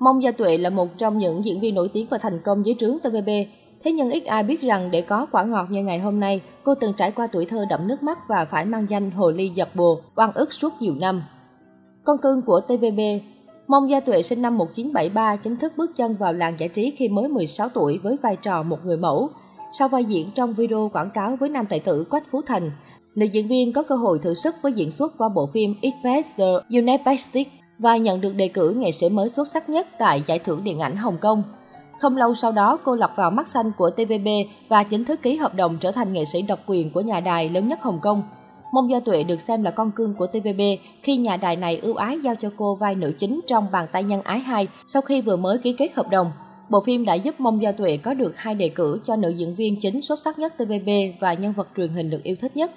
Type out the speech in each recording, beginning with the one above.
Mông Gia Tuệ là một trong những diễn viên nổi tiếng và thành công dưới trướng TVB. Thế nhưng ít ai biết rằng để có quả ngọt như ngày hôm nay, cô từng trải qua tuổi thơ đậm nước mắt và phải mang danh Hồ Ly Giật Bồ, oan ức suốt nhiều năm. Con cưng của TVB Mông Gia Tuệ sinh năm 1973 chính thức bước chân vào làng giải trí khi mới 16 tuổi với vai trò một người mẫu. Sau vai diễn trong video quảng cáo với nam tài tử Quách Phú Thành, nữ diễn viên có cơ hội thử sức với diễn xuất qua bộ phim It Best The Unibastic và nhận được đề cử nghệ sĩ mới xuất sắc nhất tại Giải thưởng Điện ảnh Hồng Kông. Không lâu sau đó, cô lọt vào mắt xanh của TVB và chính thức ký hợp đồng trở thành nghệ sĩ độc quyền của nhà đài lớn nhất Hồng Kông. Mông Gia Tuệ được xem là con cưng của TVB khi nhà đài này ưu ái giao cho cô vai nữ chính trong Bàn tay nhân ái 2 sau khi vừa mới ký kết hợp đồng. Bộ phim đã giúp Mông Gia Tuệ có được hai đề cử cho nữ diễn viên chính xuất sắc nhất TVB và nhân vật truyền hình được yêu thích nhất.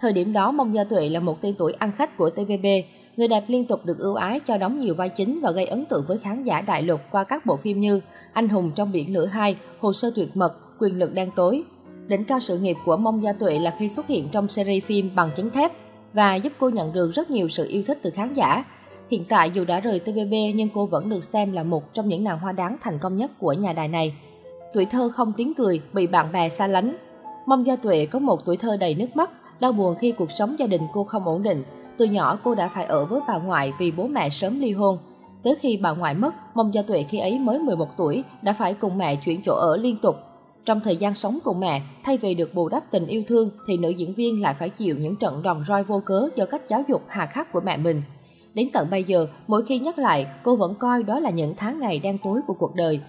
Thời điểm đó, Mông Gia Tuệ là một tên tuổi ăn khách của TVB. Người đẹp liên tục được ưu ái cho đóng nhiều vai chính và gây ấn tượng với khán giả đại lục qua các bộ phim như Anh hùng trong biển lửa 2, Hồ sơ tuyệt mật, Quyền lực đen tối. Đỉnh cao sự nghiệp của Mông Gia Tuệ là khi xuất hiện trong series phim Bằng chứng thép và giúp cô nhận được rất nhiều sự yêu thích từ khán giả. Hiện tại dù đã rời TVB nhưng cô vẫn được xem là một trong những nàng hoa đáng thành công nhất của nhà đài này. Tuổi thơ không tiếng cười, bị bạn bè xa lánh. Mông Gia Tuệ có một tuổi thơ đầy nước mắt, đau buồn khi cuộc sống gia đình cô không ổn định. Từ nhỏ cô đã phải ở với bà ngoại vì bố mẹ sớm ly hôn. Tới khi bà ngoại mất, Mông Gia Tuệ khi ấy mới 11 tuổi đã phải cùng mẹ chuyển chỗ ở liên tục. Trong thời gian sống cùng mẹ, thay vì được bù đắp tình yêu thương thì nữ diễn viên lại phải chịu những trận đòn roi vô cớ do cách giáo dục hà khắc của mẹ mình. Đến tận bây giờ, mỗi khi nhắc lại, cô vẫn coi đó là những tháng ngày đen tối của cuộc đời.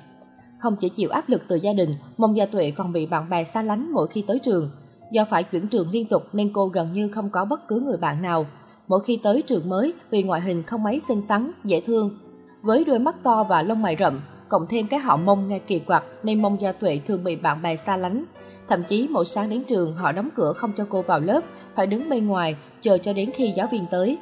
Không chỉ chịu áp lực từ gia đình, Mông Gia Tuệ còn bị bạn bè xa lánh mỗi khi tới trường. Do phải chuyển trường liên tục nên cô gần như không có bất cứ người bạn nào. Mỗi khi tới trường mới, vì ngoại hình không mấy xinh xắn, dễ thương, với đôi mắt to và lông mày rậm, cộng thêm cái họ mông nghe kỳ quặc nên mông gia tuệ thường bị bạn bè xa lánh. Thậm chí mỗi sáng đến trường họ đóng cửa không cho cô vào lớp, phải đứng bên ngoài, chờ cho đến khi giáo viên tới.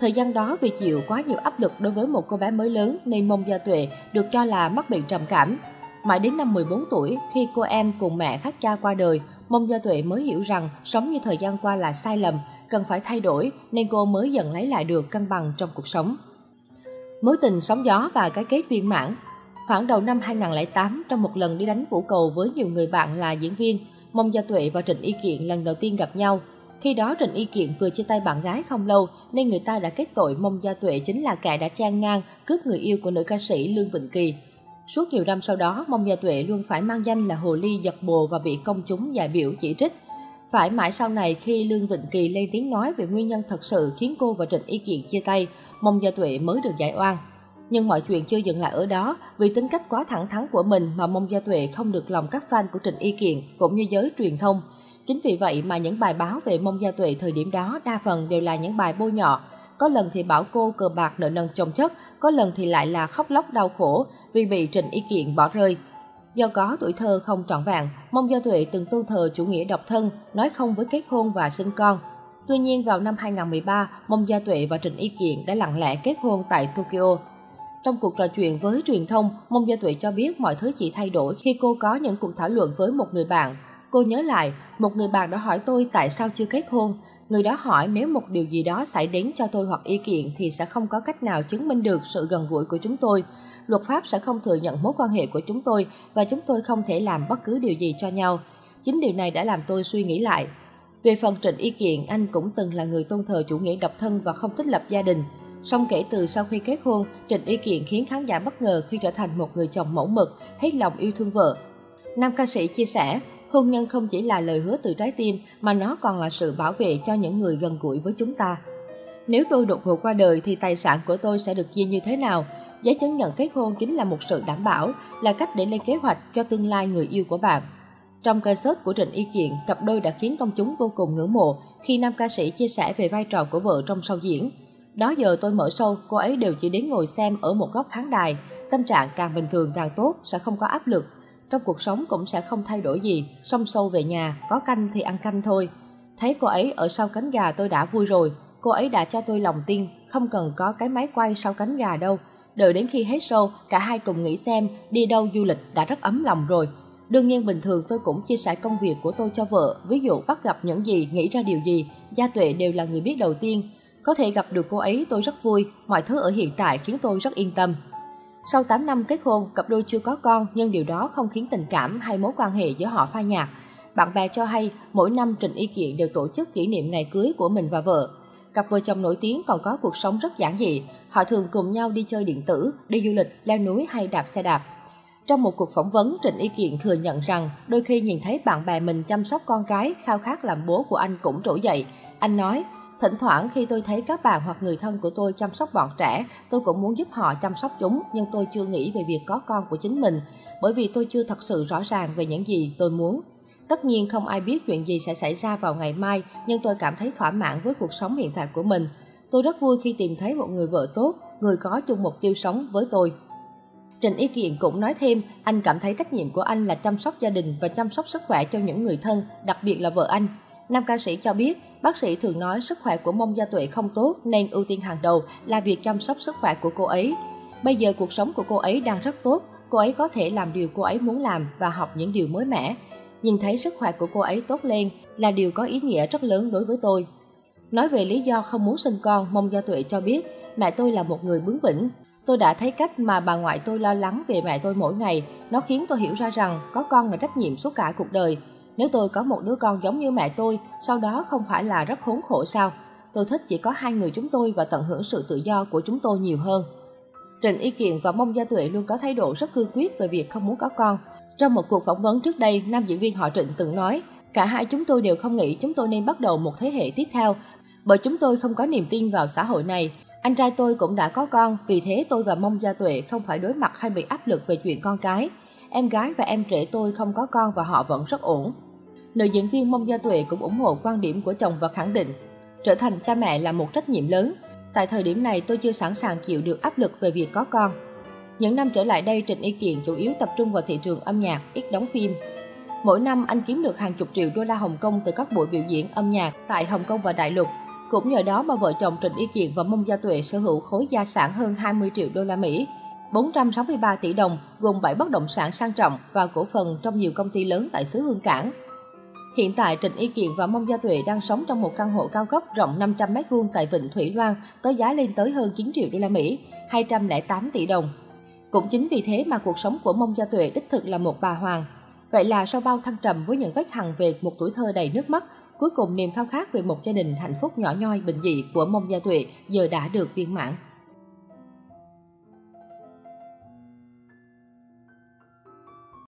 Thời gian đó vì chịu quá nhiều áp lực đối với một cô bé mới lớn nên mông gia tuệ được cho là mắc bệnh trầm cảm. Mãi đến năm 14 tuổi, khi cô em cùng mẹ khác cha qua đời, mông gia tuệ mới hiểu rằng sống như thời gian qua là sai lầm, cần phải thay đổi nên cô mới dần lấy lại được cân bằng trong cuộc sống. Mối tình sóng gió và cái kết viên mãn Khoảng đầu năm 2008, trong một lần đi đánh vũ cầu với nhiều người bạn là diễn viên, Mông Gia Tuệ và Trịnh Y Kiện lần đầu tiên gặp nhau. Khi đó Trịnh Y Kiện vừa chia tay bạn gái không lâu nên người ta đã kết tội Mông Gia Tuệ chính là kẻ đã trang ngang cướp người yêu của nữ ca sĩ Lương Vịnh Kỳ. Suốt nhiều năm sau đó, Mông Gia Tuệ luôn phải mang danh là hồ ly giật bồ và bị công chúng giải biểu chỉ trích. Phải mãi sau này khi Lương Vịnh Kỳ lên tiếng nói về nguyên nhân thật sự khiến cô và Trịnh Y Kiện chia tay, Mông Gia Tuệ mới được giải oan. Nhưng mọi chuyện chưa dừng lại ở đó, vì tính cách quá thẳng thắn của mình mà Mông Gia Tuệ không được lòng các fan của Trịnh Y Kiện cũng như giới truyền thông. Chính vì vậy mà những bài báo về Mông Gia Tuệ thời điểm đó đa phần đều là những bài bôi nhọ. Có lần thì bảo cô cờ bạc nợ nần chồng chất, có lần thì lại là khóc lóc đau khổ vì bị Trịnh Y Kiện bỏ rơi. Do có tuổi thơ không trọn vẹn, Mông Gia Tuệ từng tôn thờ chủ nghĩa độc thân, nói không với kết hôn và sinh con. Tuy nhiên vào năm 2013, Mông Gia Tuệ và Trịnh Y Kiện đã lặng lẽ kết hôn tại Tokyo. Trong cuộc trò chuyện với truyền thông, Mông Gia Tuệ cho biết mọi thứ chỉ thay đổi khi cô có những cuộc thảo luận với một người bạn. Cô nhớ lại, một người bạn đã hỏi tôi tại sao chưa kết hôn. Người đó hỏi nếu một điều gì đó xảy đến cho tôi hoặc ý kiện thì sẽ không có cách nào chứng minh được sự gần gũi của chúng tôi. Luật pháp sẽ không thừa nhận mối quan hệ của chúng tôi và chúng tôi không thể làm bất cứ điều gì cho nhau. Chính điều này đã làm tôi suy nghĩ lại. Về phần Trịnh Y Kiện, anh cũng từng là người tôn thờ chủ nghĩa độc thân và không thích lập gia đình. Song kể từ sau khi kết hôn, Trịnh Y Kiện khiến khán giả bất ngờ khi trở thành một người chồng mẫu mực, hết lòng yêu thương vợ. Nam ca sĩ chia sẻ, hôn nhân không chỉ là lời hứa từ trái tim mà nó còn là sự bảo vệ cho những người gần gũi với chúng ta. Nếu tôi đột ngột qua đời thì tài sản của tôi sẽ được chia như thế nào? Giấy chứng nhận kết hôn chính là một sự đảm bảo, là cách để lên kế hoạch cho tương lai người yêu của bạn. Trong ca sớt của Trịnh Y Kiện, cặp đôi đã khiến công chúng vô cùng ngưỡng mộ khi nam ca sĩ chia sẻ về vai trò của vợ trong sau diễn. Đó giờ tôi mở show, cô ấy đều chỉ đến ngồi xem ở một góc khán đài. Tâm trạng càng bình thường càng tốt, sẽ không có áp lực. Trong cuộc sống cũng sẽ không thay đổi gì, xong sâu về nhà, có canh thì ăn canh thôi. Thấy cô ấy ở sau cánh gà tôi đã vui rồi, cô ấy đã cho tôi lòng tin, không cần có cái máy quay sau cánh gà đâu. Đợi đến khi hết show, cả hai cùng nghĩ xem, đi đâu du lịch đã rất ấm lòng rồi. Đương nhiên bình thường tôi cũng chia sẻ công việc của tôi cho vợ, ví dụ bắt gặp những gì, nghĩ ra điều gì, Gia Tuệ đều là người biết đầu tiên. Có thể gặp được cô ấy tôi rất vui, mọi thứ ở hiện tại khiến tôi rất yên tâm. Sau 8 năm kết hôn, cặp đôi chưa có con nhưng điều đó không khiến tình cảm hay mối quan hệ giữa họ phai nhạt. Bạn bè cho hay, mỗi năm Trịnh Y Kiện đều tổ chức kỷ niệm ngày cưới của mình và vợ. Cặp vợ chồng nổi tiếng còn có cuộc sống rất giản dị. Họ thường cùng nhau đi chơi điện tử, đi du lịch, leo núi hay đạp xe đạp. Trong một cuộc phỏng vấn, Trịnh Y Kiện thừa nhận rằng đôi khi nhìn thấy bạn bè mình chăm sóc con cái, khao khát làm bố của anh cũng trỗi dậy. Anh nói, Thỉnh thoảng khi tôi thấy các bạn hoặc người thân của tôi chăm sóc bọn trẻ, tôi cũng muốn giúp họ chăm sóc chúng, nhưng tôi chưa nghĩ về việc có con của chính mình, bởi vì tôi chưa thật sự rõ ràng về những gì tôi muốn. Tất nhiên không ai biết chuyện gì sẽ xảy ra vào ngày mai, nhưng tôi cảm thấy thỏa mãn với cuộc sống hiện tại của mình. Tôi rất vui khi tìm thấy một người vợ tốt, người có chung mục tiêu sống với tôi. trình Y Kiện cũng nói thêm, anh cảm thấy trách nhiệm của anh là chăm sóc gia đình và chăm sóc sức khỏe cho những người thân, đặc biệt là vợ anh. Nam ca sĩ cho biết, bác sĩ thường nói sức khỏe của Mông Gia Tuệ không tốt nên ưu tiên hàng đầu là việc chăm sóc sức khỏe của cô ấy. Bây giờ cuộc sống của cô ấy đang rất tốt, cô ấy có thể làm điều cô ấy muốn làm và học những điều mới mẻ. Nhìn thấy sức khỏe của cô ấy tốt lên là điều có ý nghĩa rất lớn đối với tôi. Nói về lý do không muốn sinh con, Mông Gia Tuệ cho biết, mẹ tôi là một người bướng bỉnh. Tôi đã thấy cách mà bà ngoại tôi lo lắng về mẹ tôi mỗi ngày, nó khiến tôi hiểu ra rằng có con là trách nhiệm suốt cả cuộc đời. Nếu tôi có một đứa con giống như mẹ tôi, sau đó không phải là rất khốn khổ sao? Tôi thích chỉ có hai người chúng tôi và tận hưởng sự tự do của chúng tôi nhiều hơn. Trịnh Y Kiện và Mông Gia Tuệ luôn có thái độ rất cương quyết về việc không muốn có con. Trong một cuộc phỏng vấn trước đây, nam diễn viên họ Trịnh từng nói, cả hai chúng tôi đều không nghĩ chúng tôi nên bắt đầu một thế hệ tiếp theo, bởi chúng tôi không có niềm tin vào xã hội này. Anh trai tôi cũng đã có con, vì thế tôi và Mông Gia Tuệ không phải đối mặt hay bị áp lực về chuyện con cái. Em gái và em rể tôi không có con và họ vẫn rất ổn. Nữ diễn viên Mông Gia Tuệ cũng ủng hộ quan điểm của chồng và khẳng định, trở thành cha mẹ là một trách nhiệm lớn. Tại thời điểm này tôi chưa sẵn sàng chịu được áp lực về việc có con. Những năm trở lại đây, Trịnh Y Kiện chủ yếu tập trung vào thị trường âm nhạc, ít đóng phim. Mỗi năm anh kiếm được hàng chục triệu đô la Hồng Kông từ các buổi biểu diễn âm nhạc tại Hồng Kông và Đại Lục. Cũng nhờ đó mà vợ chồng Trịnh Y Kiện và Mông Gia Tuệ sở hữu khối gia sản hơn 20 triệu đô la Mỹ, 463 tỷ đồng, gồm 7 bất động sản sang trọng và cổ phần trong nhiều công ty lớn tại xứ Hương Cảng. Hiện tại, Trịnh Y Kiện và Mông Gia Tuệ đang sống trong một căn hộ cao cấp rộng 500 m2 tại Vịnh Thủy Loan, có giá lên tới hơn 9 triệu đô la Mỹ, 208 tỷ đồng. Cũng chính vì thế mà cuộc sống của Mông Gia Tuệ đích thực là một bà hoàng. Vậy là sau bao thăng trầm với những vết hằn về một tuổi thơ đầy nước mắt, cuối cùng niềm khao khát về một gia đình hạnh phúc nhỏ nhoi bình dị của Mông Gia Tuệ giờ đã được viên mãn.